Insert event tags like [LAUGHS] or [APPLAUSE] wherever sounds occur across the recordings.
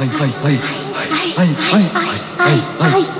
哎哎哎哎哎哎哎哎哎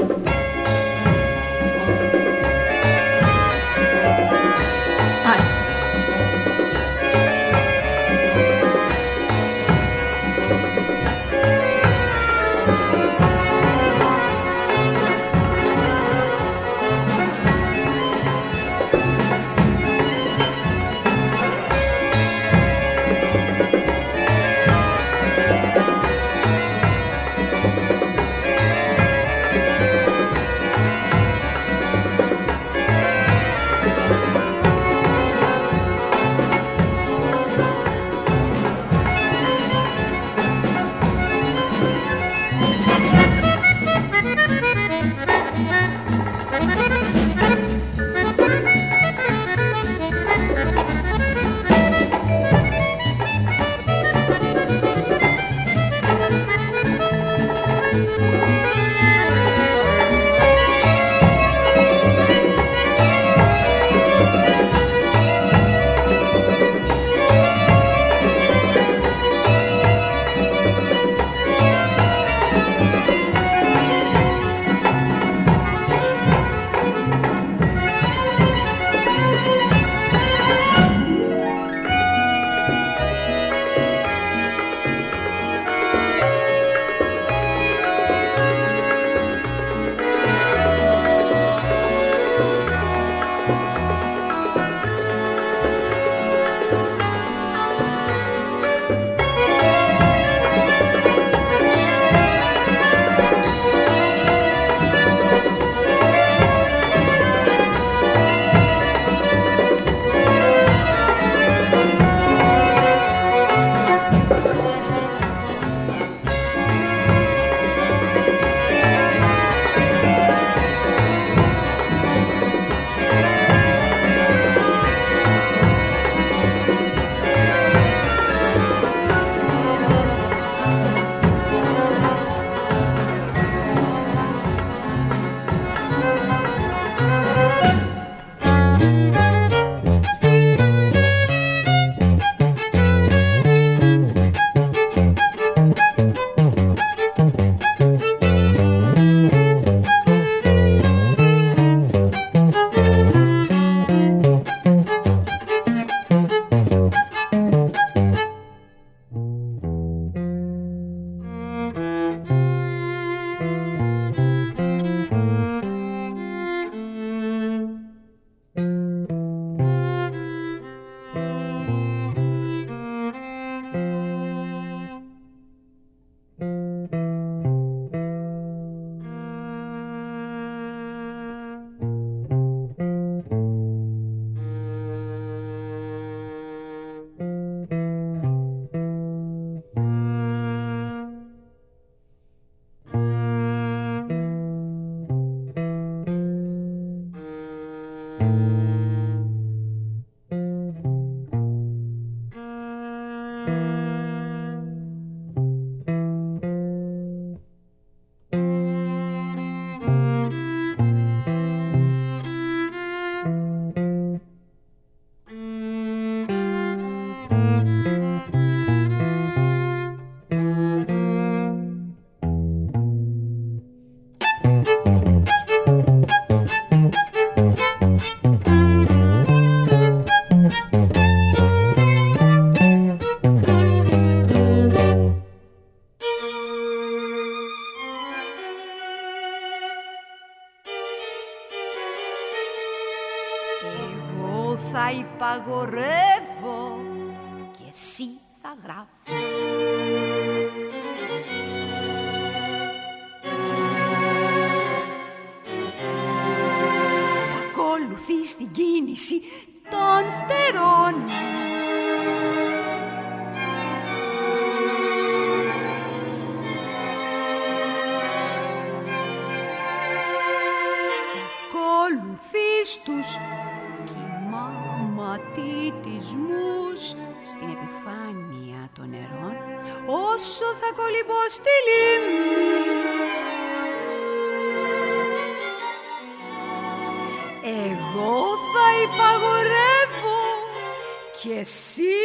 Εσύ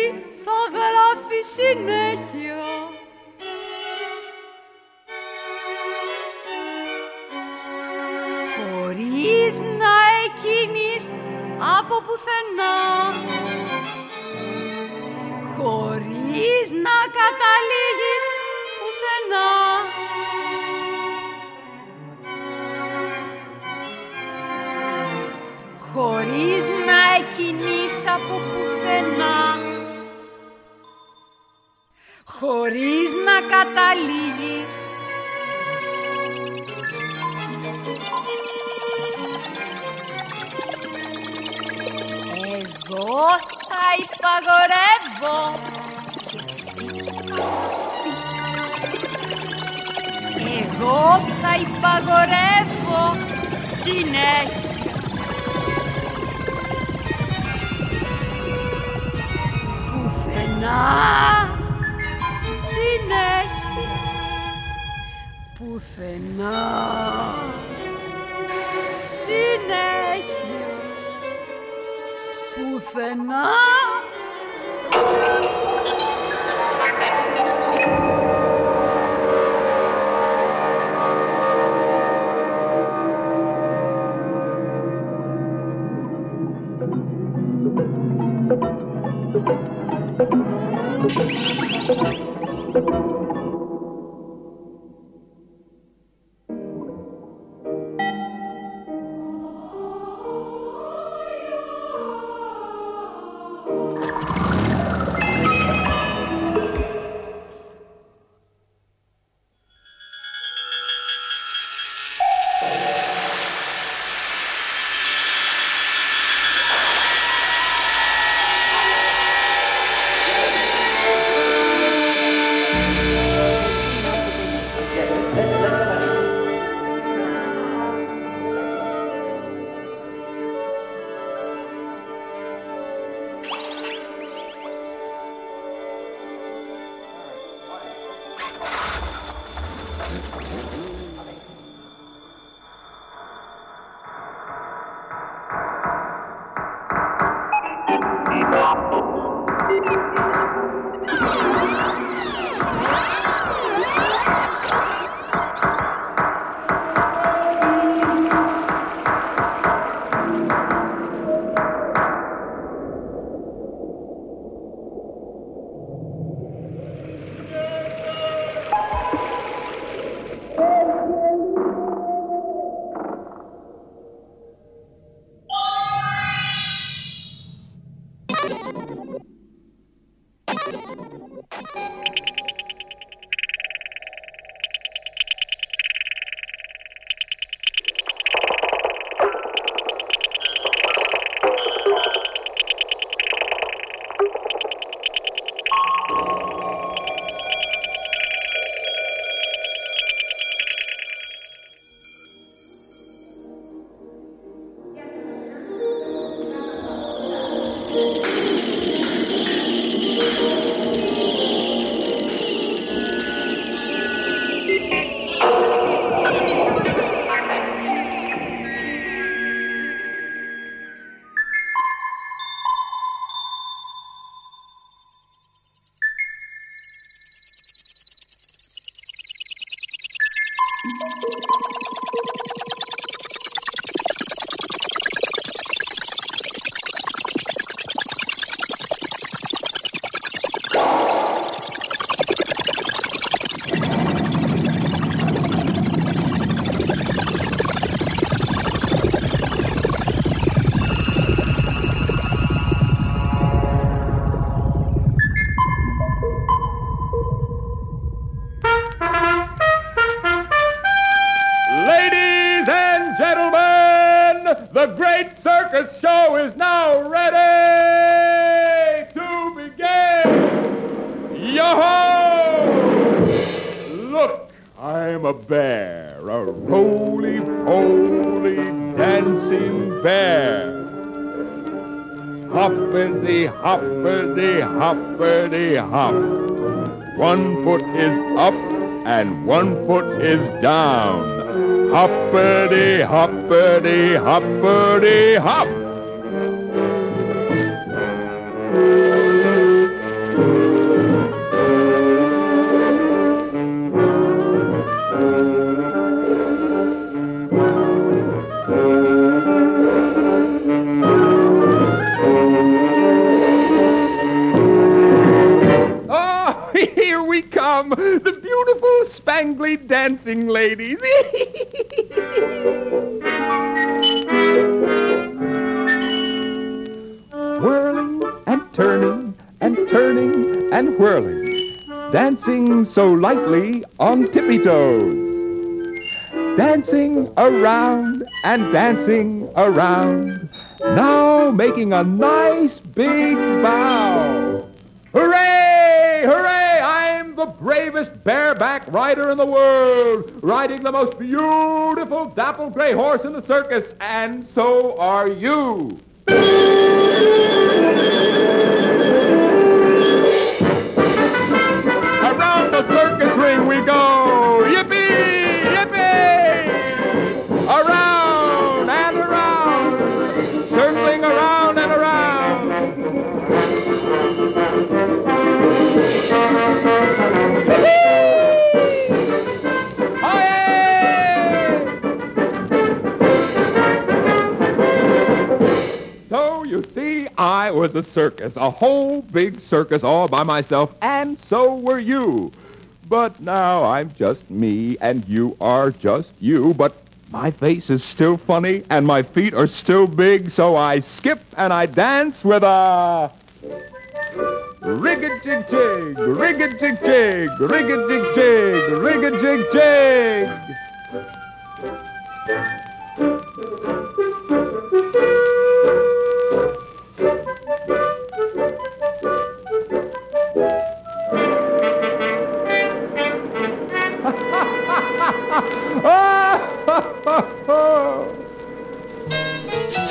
θα γράφεις συνέχεια. χωρίς να εκκινείς από πουθενά χωρίς να καταλήγεις να καταλήγεις Εγώ θα υπαγορεύω και εσύ Εγώ θα υπαγορεύω συνέχεια Πουθενά πουθενά. Συνέχεια. Πουθενά. Hoppity, hop. One foot is up and one foot is down. Hoppity, hoppity, hoppity, hop. Spangly dancing ladies. [LAUGHS] Whirling and turning and turning and whirling, dancing so lightly on tippy toes. Dancing around and dancing around, now making a nice big bow. Hooray! Hooray! Bravest bareback rider in the world, riding the most beautiful dapple gray horse in the circus, and so are you. Around the circus ring we go! Yippee! Yippee! Around and around, circling around and around. Was a circus, a whole big circus all by myself, and so were you. But now I'm just me, and you are just you. But my face is still funny, and my feet are still big, so I skip and I dance with a. Rig-a-jig-jig, rig-a-jig-jig, rig-a-jig-jig, rig-a-jig-jig. [LAUGHS] oh! [LAUGHS]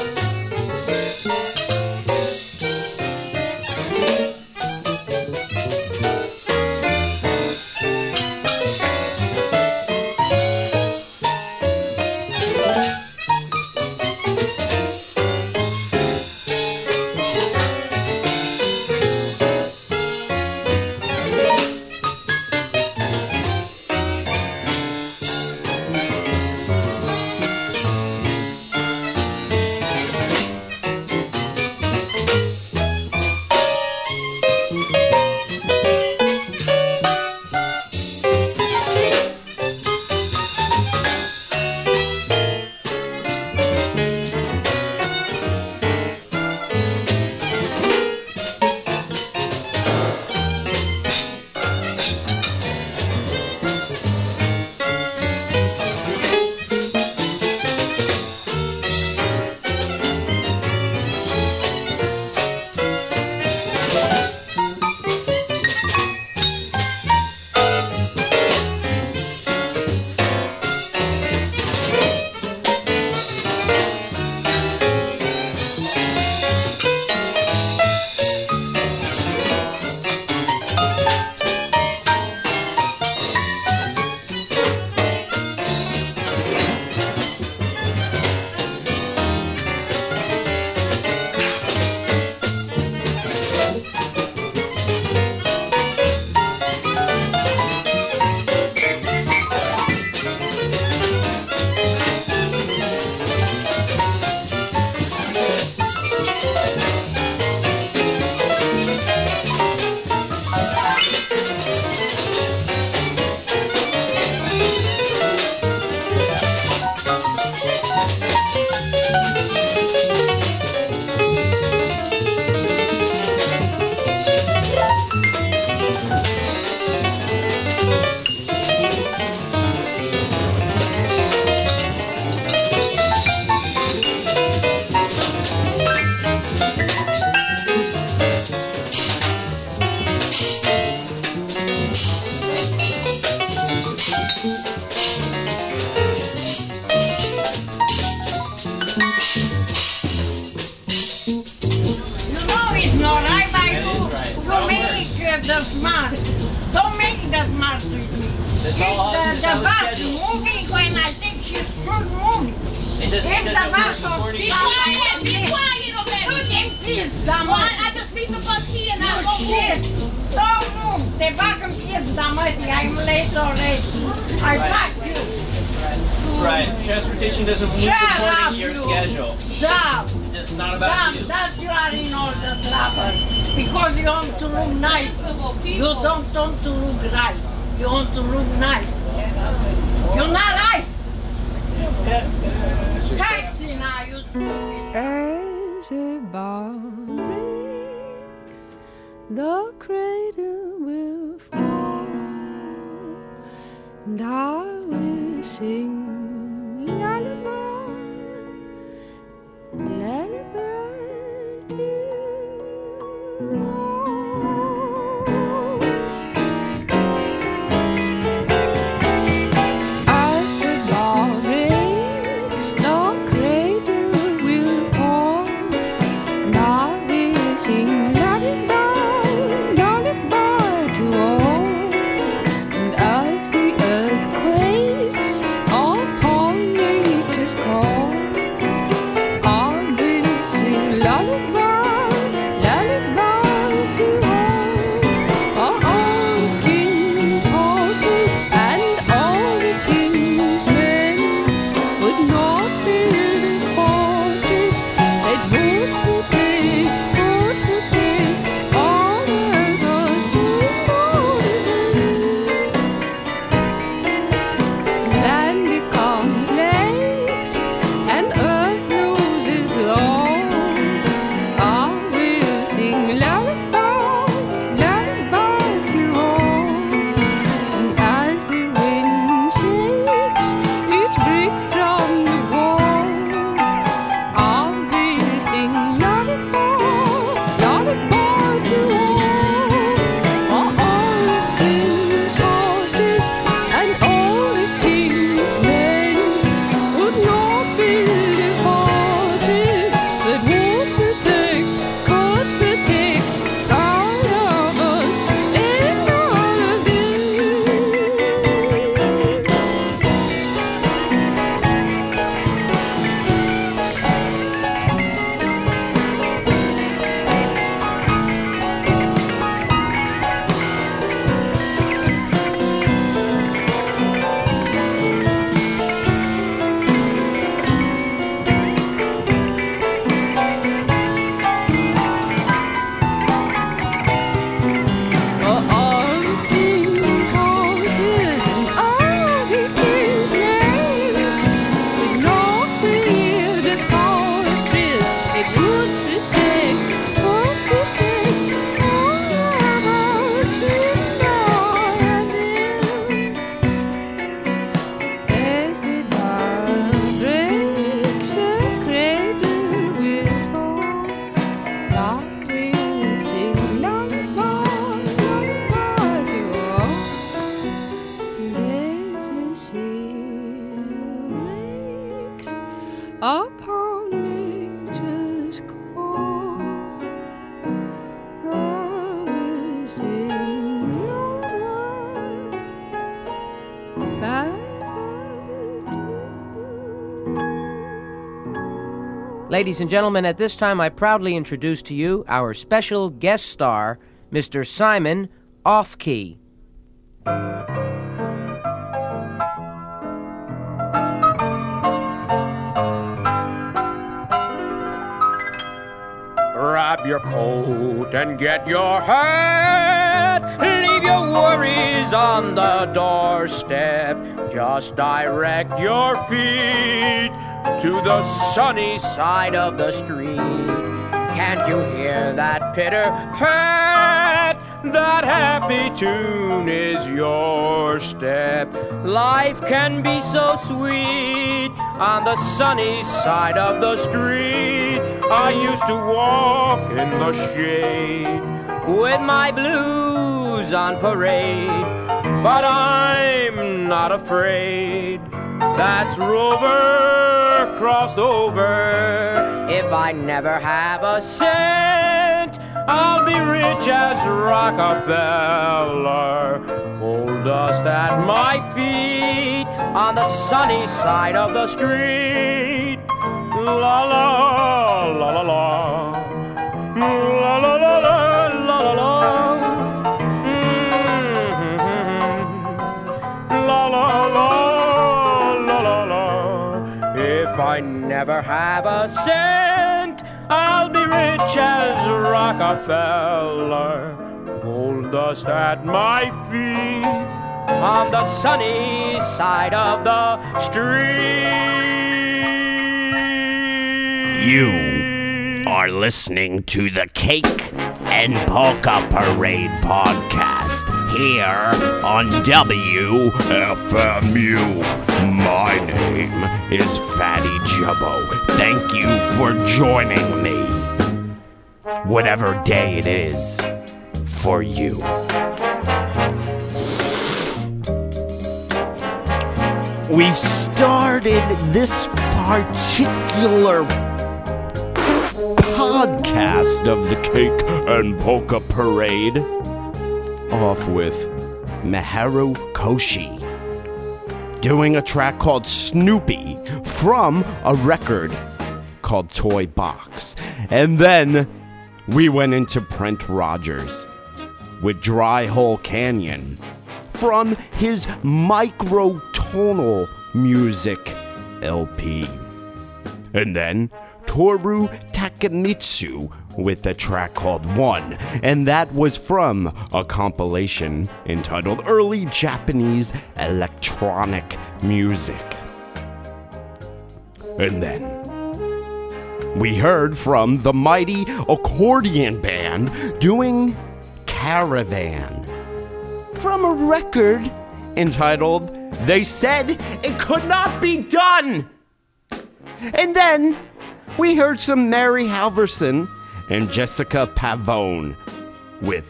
As a ball breaks, the cradle will fall, and I will sing. Ladies and gentlemen, at this time I proudly introduce to you our special guest star, Mr. Symon Offkey. your coat and get your hat. Leave your worries on the doorstep. Just direct your feet to the sunny side of the street. Can't you hear that pitter pat? That happy tune is your step. Life can be so sweet on the sunny side of the street. I used to walk in the shade with my blues on parade. But I'm not afraid. That's Rover crossed over. If I never have a cent, I'll be rich as Rockefeller. Old dust at my feet on the sunny side of the street. La la la la la. La la la la la la la. Mhm. La la la la la la. If I never have a cent, I'll be rich as Rockefeller. Gold dust at my feet on the sunny side of the street. You are listening to the Cake and Polka Parade podcast here on WFMU. My name is Fatty Jubbo. Thank you for joining me. Whatever day it is for you. We started this particular podcast of the Cake and Polka Parade off with Miharu Koshi doing a track called Snoopy from a record called Toy Box. And then we went into Prent Rogers with Dry Hole Canyon from his microtonal music LP. And then Toru Takemitsu with a track called One, and that was from a compilation entitled Early Japanese Electronic Music. And then we heard from the mighty accordion band doing Caravan from a record entitled They Said It Could Not Be Done. And then we heard some Mary Halvorson and Jessica Pavone with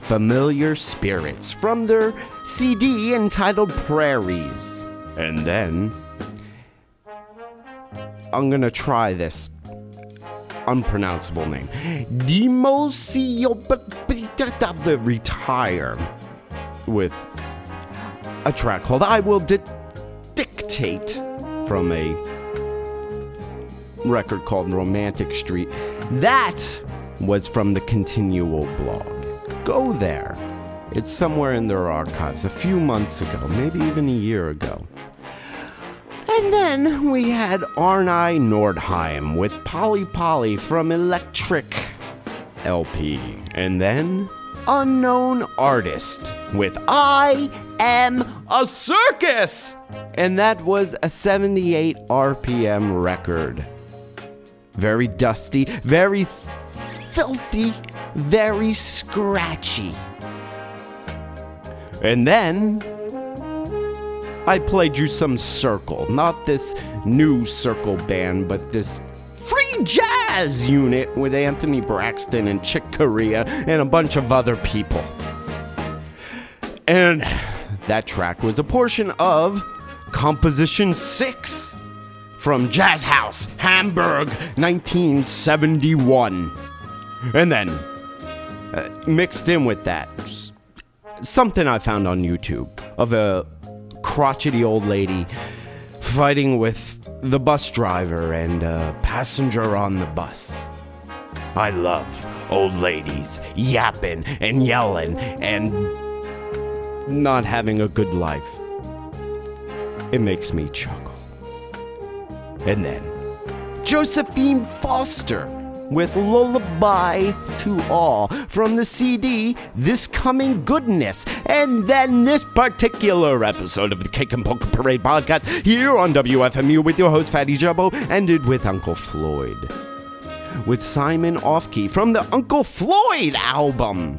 Familiar Spirits from their CD entitled Prairies. And then I'm gonna try this unpronounceable name. Demosio but Retire with a track called I Will Di- Dictate from a record called Romantic Street. That was from the Continual blog. Go there. It's somewhere in their archives a few months ago, maybe even a year ago. And then we had Arne Nordheim with Polypoly from Electric LP. And then Unknown Artist with I Am a Circus! And that was a 78 RPM record. Very dusty, very filthy, very scratchy. And then I played you some Circle. Not this new Circle band, but this free jazz unit with Anthony Braxton and Chick Corea and a bunch of other people. And that track was a portion of Composition 6 from Jazz Haus, Hamburg, 1971. And then, uh, mixed in with that, something I found on YouTube of a crotchety old lady fighting with the bus driver and a passenger on the bus. I love old ladies yapping and yelling and not having a good life. It makes me chuckle. And then Josephine Foster with Lullaby to All from the CD This Coming Goodness. And then this particular episode of the Cake and Polka Parade podcast here on WFMU with your host Fatty Jubbo ended with Uncle Floyd. With Symon Offkey from the Uncle Floyd album.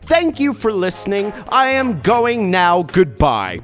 Thank you for listening. I am going now. Goodbye.